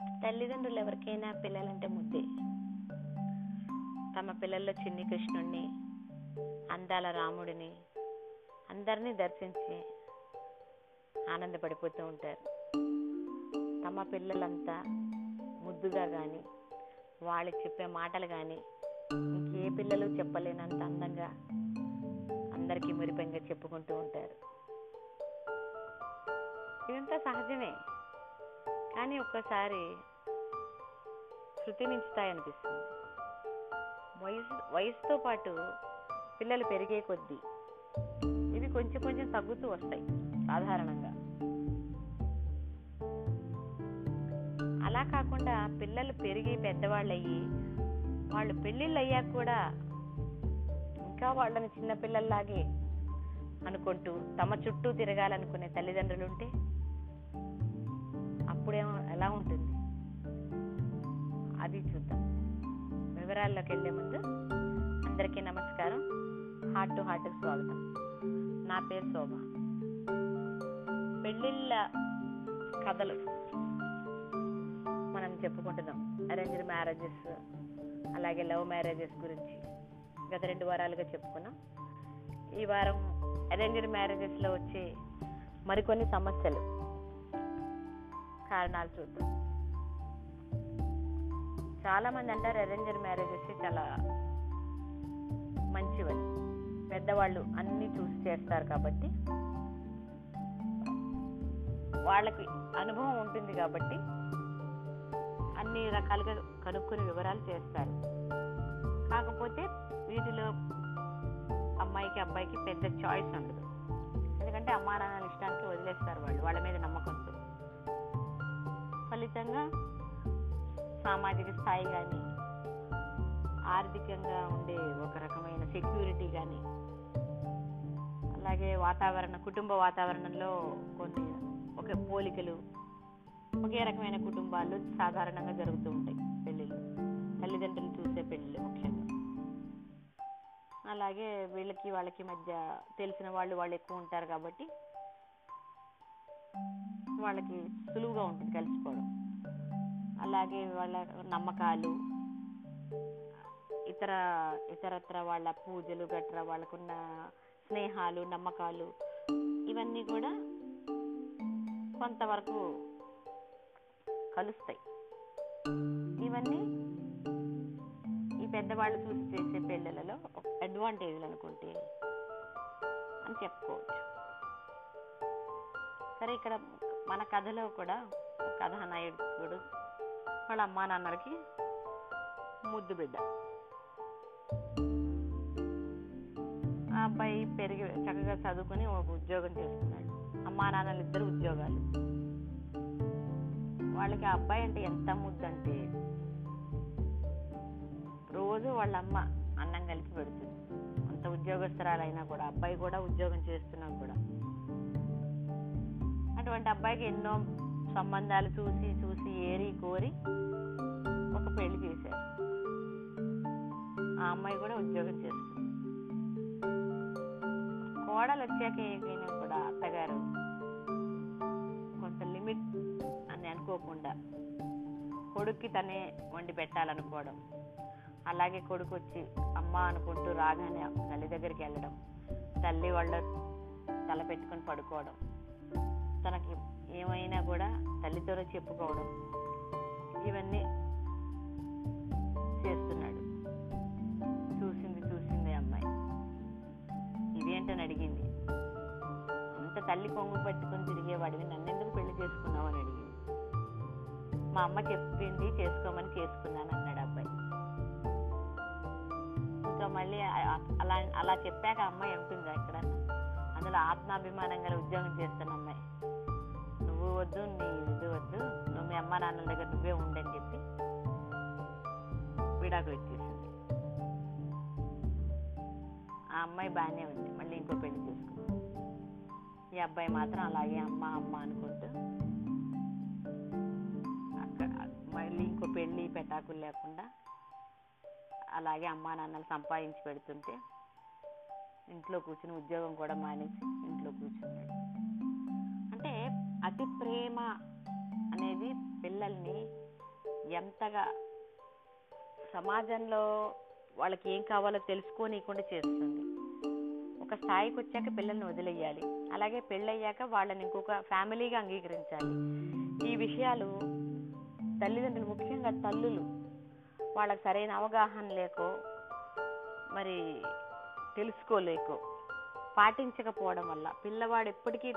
తల్లిదండ్రులు ఎవరికైనా పిల్లలంటే ముద్దే. తమ పిల్లల్లో చిన్ని కృష్ణుణ్ణి అందాల రాముడిని అందరినీ దర్శించి ఆనందపడిపోతూ ఉంటారు. తమ పిల్లలంతా ముద్దుగా కానీ వాళ్ళు చెప్పే మాటలు కానీ ఇంకే పిల్లలు చెప్పలేనంత అందంగా అందరికీ మురిపంగా చెప్పుకుంటూ ఉంటారు. ఇదంతా సహజమే. కానీ ఒక్కసారి శృతి మించుతాయనిపిస్తుంది. వయసు వయసుతో పాటు పిల్లలు పెరిగే కొద్దీ ఇవి కొంచెం కొంచెం తగ్గుతూ వస్తాయి సాధారణంగా. అలా కాకుండా పిల్లలు పెరిగి పెద్దవాళ్ళు అయ్యి వాళ్ళు పెళ్ళిళ్ళు అయ్యాక కూడా ఇంకా వాళ్ళని చిన్నపిల్లల్లాగే అనుకుంటూ తమ చుట్టూ తిరగాలనుకునే తల్లిదండ్రులు అప్పుడు ఎలా ఉంటుంది? అది చూద్దాం. వివరాల్లోకి వెళ్ళే ముందు అందరికీ నమస్కారం. హార్ట్ టు హార్ట్కి స్వాగతం. నా పేరు శోభ. పెళ్ళిళ్ళ కథలు మనం చెప్పుకుంటున్నాం. అరేంజ్డ్ మ్యారేజెస్ అలాగే లవ్ మ్యారేజెస్ గురించి గత రెండు వారాలుగా చెప్పుకున్నాం. ఈ వారం అరేంజ్డ్ మ్యారేజెస్లో వచ్చే మరికొన్ని సమస్యలు కారణాలు చూద్దాం. చాలా మంది అంటారు అరేంజర్ మ్యారేజెస్ చాలా మంచివని. పెద్దవాళ్ళు అన్నీ చూసి చేస్తారు కాబట్టి వాళ్ళకి అనుభవం ఉంటుంది కాబట్టి అన్ని రకాలుగా కనుక్కుని వివరాలు చేస్తారు. కాకపోతే వీటిలో అమ్మాయికి అబ్బాయికి పెద్ద చాయిస్ ఉండదు. ఎందుకంటే అమ్మా నాన్నల ఇష్టానికి వదిలేస్తారు వాళ్ళు. వాళ్ళ మీద నమ్మకంతో విధంగా సామాజిక స్థాయి కానీ ఆర్థికంగా ఉండే ఒక రకమైన సెక్యూరిటీ కానీ అలాగే వాతావరణ కుటుంబ వాతావరణంలో కొన్ని ఒక పోలికలు ఒకే రకమైన కుటుంబాలు సాధారణంగా జరుగుతూ ఉంటాయి పెళ్ళిళ్ళు. తల్లిదండ్రులు చూసే పెళ్ళిళ్ళు ముఖ్యంగా. అలాగే వీళ్ళకి వాళ్ళకి మధ్య తెలిసిన వాళ్ళు వాళ్ళు ఎక్కువ ఉంటారు కాబట్టి వాళ్ళకి సులువుగా ఉంటుంది కలిసిపోవడం అలాగే వాళ్ళ నమ్మకాలు ఇతర ఇతరత్ర వాళ్ళ పూజలు గట్రా వాళ్ళకున్న స్నేహాలు నమ్మకాలు ఇవన్నీ కూడా కొంతవరకు కలుస్తాయి. ఇవన్నీ ఈ పెద్దవాళ్ళు చూసి చేసే పెళ్ళిళ్ళలో అడ్వాంటేజ్లు అనుకుంటే అని చెప్పుకోవచ్చు. సరే ఇక్కడ మన కథలో కూడా కథానాయకుడు వాళ్ళ అమ్మా నాన్నలకి ముద్దు బిడ్డ. ఆ అబ్బాయి పెరిగి చక్కగా చదువుకొని ఒక ఉద్యోగం చేస్తున్నాడు. అమ్మా నాన్నలు ఇద్దరు ఉద్యోగాలు. వాళ్ళకి ఆ అబ్బాయి అంటే ఎంత ముద్దు అంటే రోజు వాళ్ళ అమ్మ అన్నం కలిపి పెడుతుంది. అంత ఉద్యోగస్తురాలైనా కూడా అబ్బాయి కూడా ఉద్యోగం చేస్తున్నా కూడా. అటువంటి అబ్బాయికి ఎన్నో సంబంధాలు చూసి చూసి ఏరి కోరి ఒక పెళ్ళి చేశారు. ఆ అమ్మాయి కూడా ఉద్యోగం చేస్తుంది. కోడలు వచ్చాక ఏమైనా కూడా అత్తగారు కొంత లిమిట్ అని అనుకోకుండా కొడుక్కి తనే వండి పెట్టాలనుకోవడం అలాగే కొడుకు వచ్చి అమ్మ అనుకుంటూ రాగానే తల్లి దగ్గరికి వెళ్ళడం తల్లి వాళ్ళ తల పెట్టుకొని పడుకోవడం తనకి ఏమైనా కూడా తల్లితోనే చెప్పుకోవడం ఇవన్నీ చేస్తున్నాడు. చూసింది చూసింది అమ్మాయి. ఇదేంటని అడిగింది. అంత తల్లి కొంగు పట్టుకొని తిరిగేవాడివి నన్నెందుకు పెళ్ళి చేసుకున్నావు అని అడిగింది. మా అమ్మ చెప్పింది చేసుకోమని చేసుకున్నాను అన్నాడు అబ్బాయి. ఇంకా మళ్ళీ అలా అలా చెప్పాక అమ్మాయి ఉంటుందా ఇక్కడ అందులో ఆత్మాభిమానం గల ఉద్యోగం చేస్తున్నాం వద్దు నీ ఇది వద్దు. నువ్వు మీ అమ్మ నాన్నల దగ్గర నువ్వే ఉండని చెప్పి విడాకులు ఇచ్చేసింది. ఆ అమ్మాయి బాగానే ఉంది. మళ్ళీ ఇంకో పెళ్ళి చేసుకుంది. ఈ అబ్బాయి మాత్రం అలాగే అమ్మ అమ్మ అనుకుంటూ అక్కడ మళ్ళీ ఇంకో పెళ్ళి పెటాకులు లేకుండా అలాగే అమ్మా నాన్నలు సంపాదించి పెడుతుంటే ఇంట్లో కూర్చుని ఉద్యోగం కూడా మానేసి ఇంట్లో కూర్చున్నాడు. ప్రేమ అనేది పిల్లల్ని ఎంతగా సమాజంలో వాళ్ళకి ఏం కావాలో తెలుసుకోనీయకుండా చేస్తుంది. ఒక స్థాయికి వచ్చాక పిల్లల్ని వదిలేయాలి. అలాగే పెళ్ళయ్యాక వాళ్ళని ఇంకొక ఫ్యామిలీగా అంగీకరించాలి. ఈ విషయాలు తల్లిదండ్రులు ముఖ్యంగా తల్లులు వాళ్ళకి సరైన అవగాహన లేకో మరి తెలుసుకోలేకో పాటించకపోవడం వల్ల పిల్లవాడు ఎప్పటికీ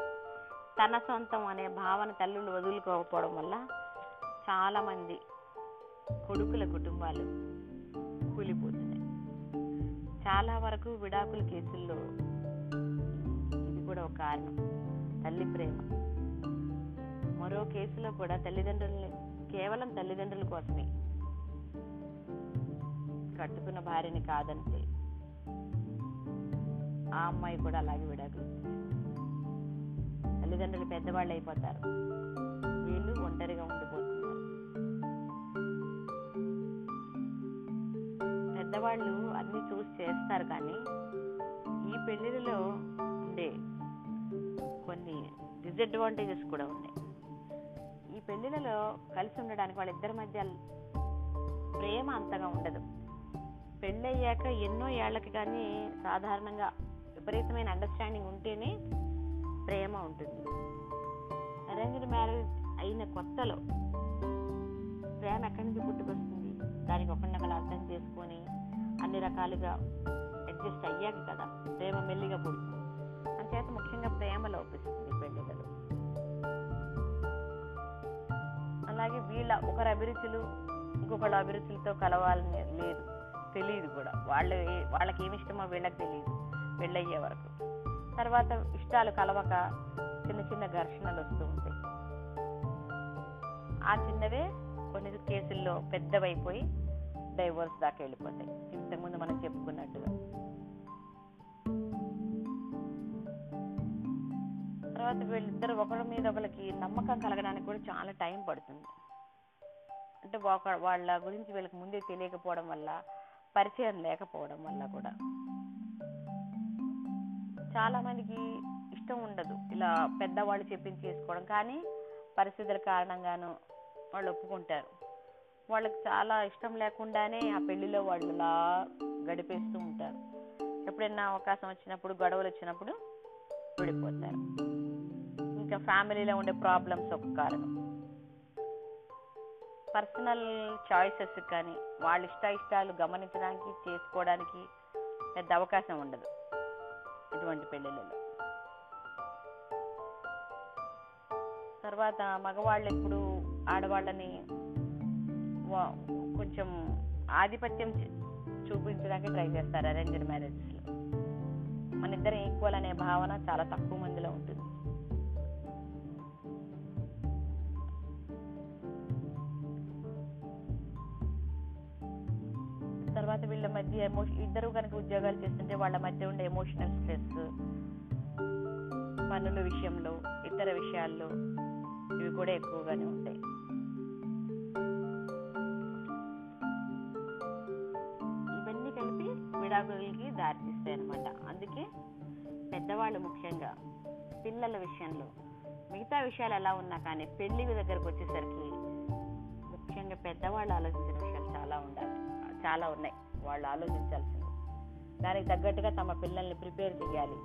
తన సొంతం అనే భావన తల్లులు వదులుకోకపోవడం వల్ల చాలామంది కొడుకుల కుటుంబాలు కూలిపోతున్నాయి. చాలా వరకు విడాకుల కేసుల్లో ఇది కూడా ఒక కారణం. తల్లి ప్రేమ. మరో కేసులో కూడా తల్లిదండ్రుల్ని కేవలం తల్లిదండ్రుల కోసమే కట్టుకున్న భార్యని కాదంటే ఆ అమ్మాయి కూడా అలాగే విడాకులు తల్లిదండ్రులు పెద్దవాళ్ళు అయిపోతారు. వీళ్ళు ఒంటరిగా ఉండిపోతున్నారు. పెద్దవాళ్ళు అన్ని చూసి చేస్తారు కానీ ఈ పెళ్ళిళ్ళలో ఉండే కొన్ని డిసడ్వాంటేజెస్ కూడా ఉన్నాయి. ఈ పెళ్ళిళ్ళలో కలిసి ఉండడానికి వాళ్ళిద్దరి మధ్య ప్రేమ అంతగా ఉండదు. పెళ్ళయ్యాక ఎన్నో ఏళ్ళకి కానీ సాధారణంగా విపరీతమైన అండర్స్టాండింగ్ ఉంటేనే ప్రేమ ఉంటుంది. అరేంజ్డ్ మ్యారేజ్ అయిన కొత్తలో ప్రేమ ఎక్కడి నుంచి పుట్టుకొస్తుంది? దానికి ఒకరినొకరు అర్థం చేసుకొని అన్ని రకాలుగా అడ్జస్ట్ అయ్యాక కదా ప్రేమ మెల్లిగా పుడుతుంది. అంచేత ముఖ్యంగా ప్రేమ లోపిస్తుంది పెళ్ళిళ్ళలో. అలాగే వీళ్ళ ఒకరి అభిరుచులు ఇంకొకళ్ళ అభిరుచులతో కలవాలని లేదు. తెలియదు కూడా. వాళ్ళ వాళ్ళకి ఏమి ఇష్టమో వీళ్ళకి తెలియదు పెళ్ళయ్యే వరకు. తర్వాత ఇష్టాలు కలవక చిన్న చిన్న ఘర్షణలు వస్తూ ఉంటాయి. ఆ చిన్నవే కొన్ని కేసుల్లో పెద్దవైపోయి డైవోర్స్ దాకా వెళ్ళిపోతాయి. ఇంతకుముందు మనం చెప్పుకున్నట్టుగా. తర్వాత వీళ్ళిద్దరు ఒకరి మీద ఒకరికి నమ్మకం కలగడానికి కూడా చాలా టైం పడుతుంది. అంటే ఒక వాళ్ళ గురించి వీళ్ళకి ముందే తెలియకపోవడం వల్ల పరిచయం లేకపోవడం వల్ల కూడా. చాలా మందికి ఇష్టం ఉండదు. ఇలా పెద్దవాళ్ళు చెప్పింది చేసుకోవడం. కానీ పరిస్థితుల కారణంగాను వాళ్ళు ఒప్పుకుంటారు. వాళ్ళకి చాలా ఇష్టం లేకుండానే ఆ పెళ్ళిలో వాళ్ళు ఇలా గడిపేస్తూ ఉంటారు. ఎప్పుడైనా అవకాశం వచ్చినప్పుడు గొడవలు వచ్చినప్పుడు విడిపోతారు. ఇంకా ఫ్యామిలీలో ఉండే ప్రాబ్లమ్స్ ఒక కారణం. పర్సనల్ చాయిసెస్ కానీ వాళ్ళ ఇష్ట ఇష్టాలు గమనించడానికి చేసుకోవడానికి పెద్ద అవకాశం ఉండదు. ఇటువంటి పెళ్ళిళ్ళలో. తర్వాత మగవాళ్ళు ఎప్పుడు ఆడవాళ్ళని వా- కొంచెం ఆధిపత్యం చూపించడానికి ట్రై చేస్తారు అరేంజ్డ్ మ్యారేజెస్లో. మన ఇద్దరం ఈక్వల్ అనే భావన చాలా తక్కువ మందిలో ఉంటుంది. తర్వాత వీళ్ళ మధ్య ఎమోషన్ ఇద్దరు కనుక ఉద్యోగాలు చేస్తుంటే వాళ్ళ మధ్య ఉండే ఎమోషనల్ స్ట్రెస్ పనుల విషయంలో ఇతర విషయాల్లో ఇవి కూడా ఎక్కువగానే ఉంటాయి. ఇవన్నీ కలిపి విడాకులకి దారితీస్తాయి అనమాట అందుకే పెద్దవాళ్ళు ముఖ్యంగా పిల్లల విషయంలో మిగతా విషయాలు ఎలా ఉన్నా కానీ పెళ్ళి దగ్గరకు వచ్చేసరికి ముఖ్యంగా పెద్దవాళ్ళు ఆలోచించిన చాలా ఉన్నాయి. వాళ్ళు ఆలోచించాల్సింది. దానికి తగ్గట్టుగా తమ పిల్లల్ని ప్రిపేర్ చేయాలి.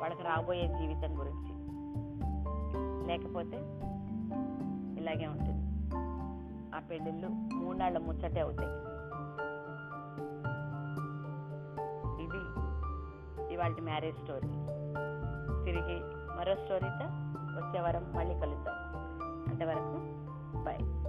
వాళ్ళకి రాబోయే జీవితం గురించి. లేకపోతే ఇలాగే ఉంటుంది. ఆ పెళ్ళిళ్ళు మూడాళ్ళ ముచ్చటే అవుతాయి. ఇది ఇవాళ మ్యారేజ్ స్టోరీ. తిరిగి మరో స్టోరీతో వచ్చే వారం మళ్ళీ కలుద్దాం. అంతవరకు బాయ్.